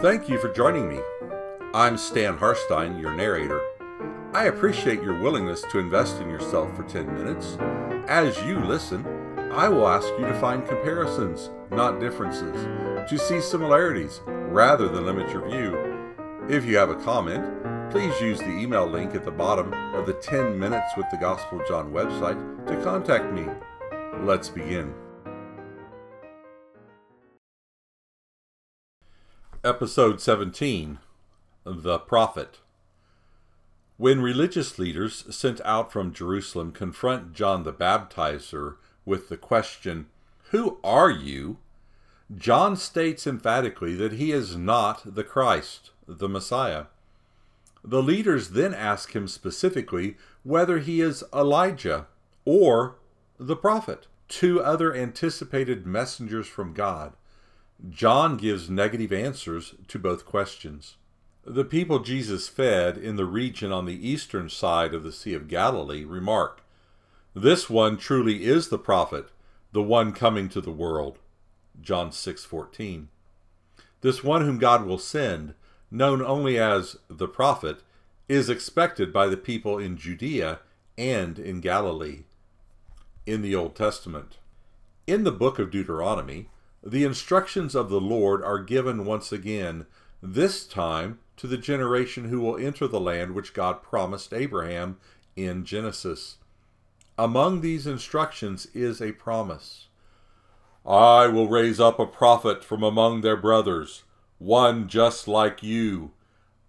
Thank you for joining me. I'm Stan Harstein, your narrator. I appreciate your willingness to invest in yourself for 10 minutes. As you listen, I will ask you to find comparisons, not differences, to see similarities rather than limit your view. If you have a comment, please use the email link at the bottom of the 10 Minutes with the Gospel John website to contact me. Let's begin. Episode 17 The Prophet. When religious leaders sent out from Jerusalem confront John the Baptizer with the question, Who are you? John states emphatically that he is not the Christ, the Messiah. The leaders then ask him specifically whether he is Elijah or the prophet, two other anticipated messengers from God. John gives negative answers to both questions. The people Jesus fed in the region on the eastern side of the Sea of Galilee remark, This one truly is the prophet, the one coming to the world. John 6:14. This one whom God will send, known only as the prophet, is expected by the people in Judea and in Galilee. In the Old Testament. In the book of Deuteronomy, the instructions of the Lord are given once again, this time to the generation who will enter the land which God promised Abraham in Genesis. Among these instructions is a promise I will raise up a prophet from among their brothers, one just like you.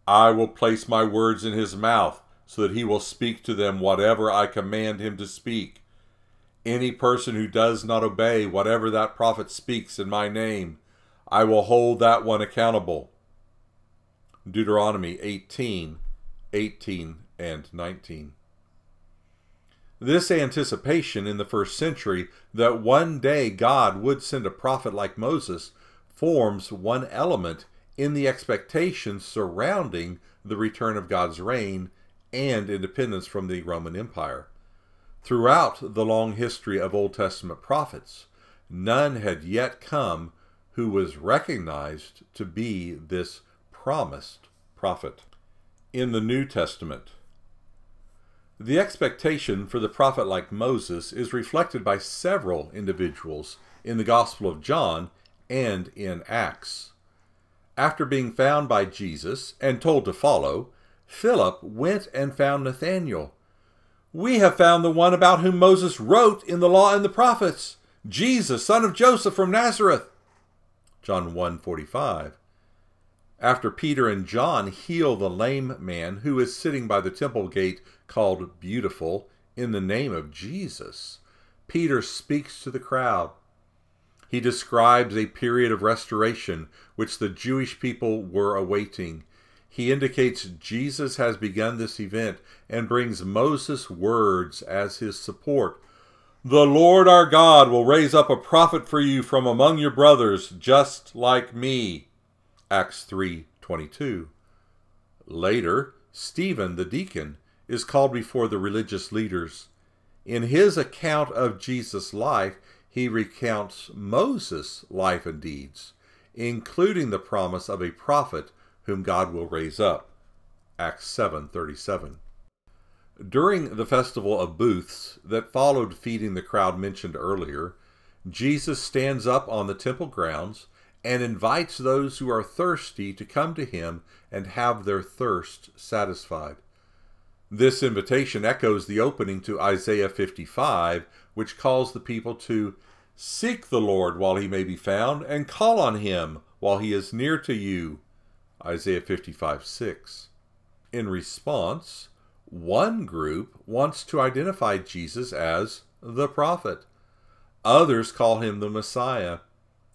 I will place my words in his mouth, so that he will speak to them whatever I command him to speak. Any person who does not obey whatever that prophet speaks in my name, I will hold that one accountable. Deuteronomy 18, 18 and 19. This anticipation in the first century that one day God would send a prophet like Moses forms one element in the expectations surrounding the return of God's reign and independence from the Roman Empire. Throughout the long history of Old Testament prophets, none had yet come who was recognized to be this promised prophet. In the New Testament, the expectation for the prophet like Moses is reflected by several individuals in the Gospel of John and in Acts. After being found by Jesus and told to follow, Philip went and found Nathanael. We have found the one about whom Moses wrote in the law and the prophets, Jesus, son of Joseph from Nazareth. John 1:45 after Peter and John heal the lame man who is sitting by the temple gate called Beautiful in the name of Jesus, Peter speaks to the crowd. He describes a period of restoration which the Jewish people were awaiting. He indicates Jesus has begun this event and brings Moses' words as his support. The Lord our God will raise up a prophet for you from among your brothers, just like me. Acts 3:22. Later, Stephen the deacon is called before the religious leaders. In his account of Jesus' life, he recounts Moses' life and deeds, including the promise of a prophet whom God will raise up. Acts 7:37. During the festival of booths that followed feeding the crowd mentioned earlier, Jesus stands up on the temple grounds and invites those who are thirsty to come to him and have their thirst satisfied. This invitation echoes the opening to Isaiah 55, which calls the people to seek the Lord while he may be found and call on him while he is near to you. Isaiah 55 6. In response, one group wants to identify Jesus as the prophet. Others call him the Messiah.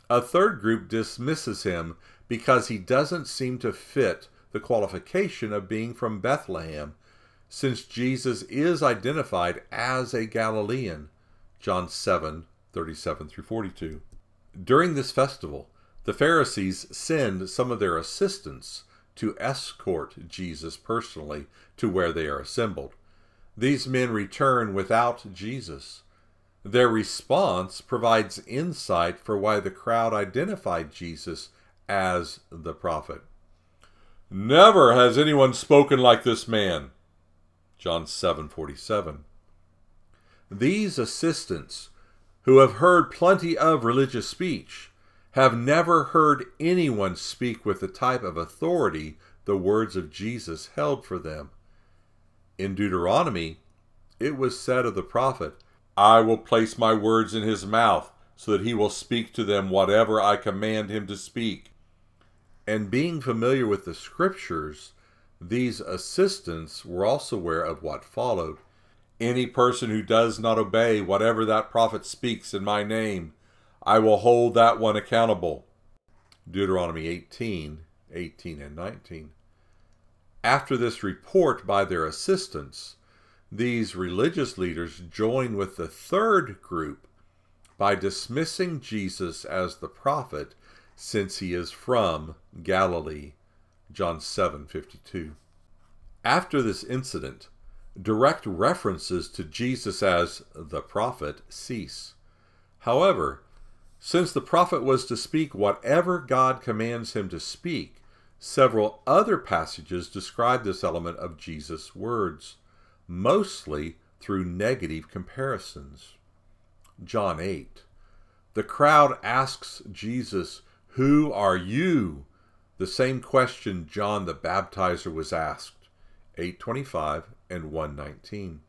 A third group dismisses him because he doesn't seem to fit the qualification of being from Bethlehem, since Jesus is identified as a Galilean. John 7 37 through 42. During this festival, the Pharisees send some of their assistants to escort Jesus personally to where they are assembled. These men return without Jesus. Their response provides insight for why the crowd identified Jesus as the prophet. Never has anyone spoken like this man. John 7:47. These assistants who have heard plenty of religious speech have never heard anyone speak with the type of authority the words of Jesus held for them. In Deuteronomy, it was said of the prophet, I will place my words in his mouth, so that he will speak to them whatever I command him to speak. And being familiar with the scriptures, these assistants were also aware of what followed. Any person who does not obey whatever that prophet speaks in my name, I will hold that one accountable. Deuteronomy 18, 18 and 19. After this report by their assistants, these religious leaders join with the third group by dismissing Jesus as the prophet since he is from Galilee. John 7:52. After this incident, direct references to Jesus as the prophet cease. However, since the prophet was to speak whatever God commands him to speak, several other passages describe this element of Jesus' words, mostly through negative comparisons. John 8. The crowd asks Jesus, Who are you? The same question John the Baptizer was asked. 825 and 119.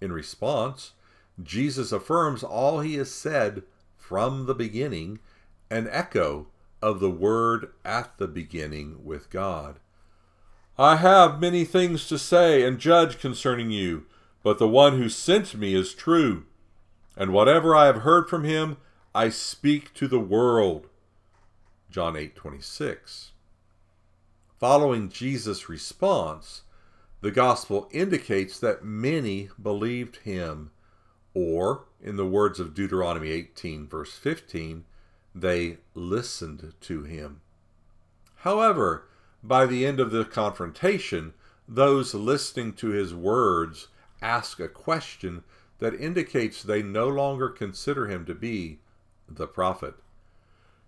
In response, Jesus affirms all he has said from the beginning, an echo of the word at the beginning with God. I have many things to say and judge concerning you, but the one who sent me is true, and whatever I have heard from him I speak to the world. John 8:26. Following Jesus' response, the gospel indicates that many believed him, or, in the words of Deuteronomy 18, verse 15, they listened to him. However, by the end of the confrontation, those listening to his words ask a question that indicates they no longer consider him to be the prophet.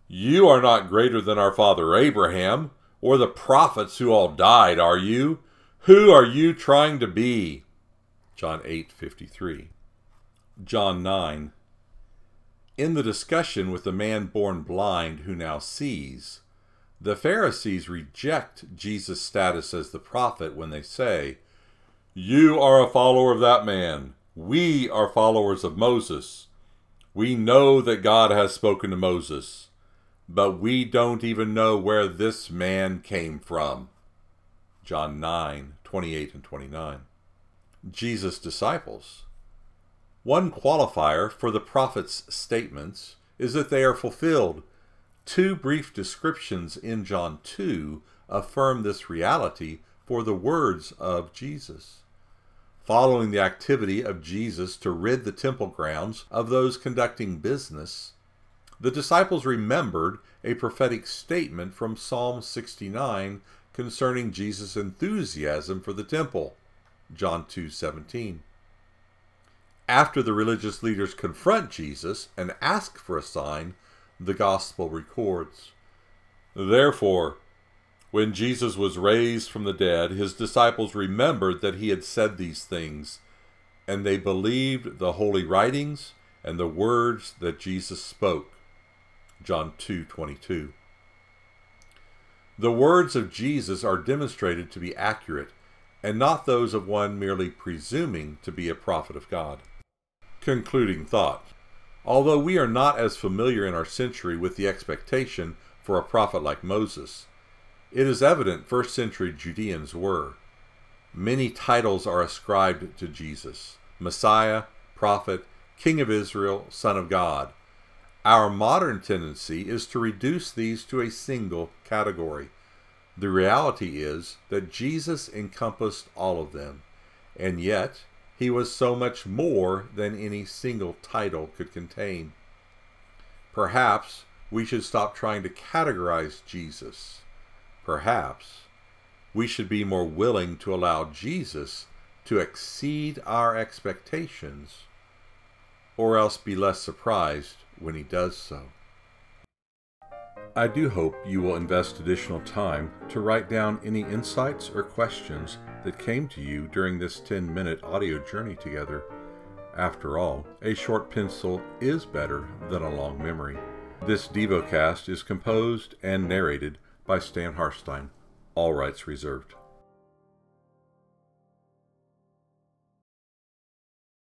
You are not greater than our father Abraham or the prophets who all died, are you? Who are you trying to be? John 8:53. John 9. In the discussion with the man born blind who now sees, the Pharisees reject Jesus' status as the prophet when they say, You are a follower of that man. We are followers of Moses. We know that God has spoken to Moses but we don't even know where this man came from. John 9, 28 and 29. Jesus' disciples. One qualifier for the prophet's statements is that they are fulfilled. Two brief descriptions in John 2 affirm this reality for the words of Jesus. Following the activity of Jesus to rid the temple grounds of those conducting business, the disciples remembered a prophetic statement from Psalm 69 concerning Jesus' enthusiasm for the temple. John 2:17. After the religious leaders confront Jesus and ask for a sign, the gospel records. Therefore, when Jesus was raised from the dead, his disciples remembered that he had said these things, and they believed the holy writings and the words that Jesus spoke. John 2:22. The words of Jesus are demonstrated to be accurate and not those of one merely presuming to be a prophet of God. Concluding thought. Although we are not as familiar in our century with the expectation for a prophet like Moses, it is evident first century Judeans were. Many titles are ascribed to Jesus Messiah, Prophet, King of Israel, Son of God, our modern tendency is to reduce these to a single category. The reality is that Jesus encompassed all of them, and yet he was so much more than any single title could contain. Perhaps we should stop trying to categorize Jesus. Perhaps we should be more willing to allow Jesus to exceed our expectations, or else be less surprised when he does so. I do hope you will invest additional time to write down any insights or questions that came to you during this 10 minute audio journey together. After all, a short pencil is better than a long memory. This DevoCast is composed and narrated by Stan Harstein. All rights reserved.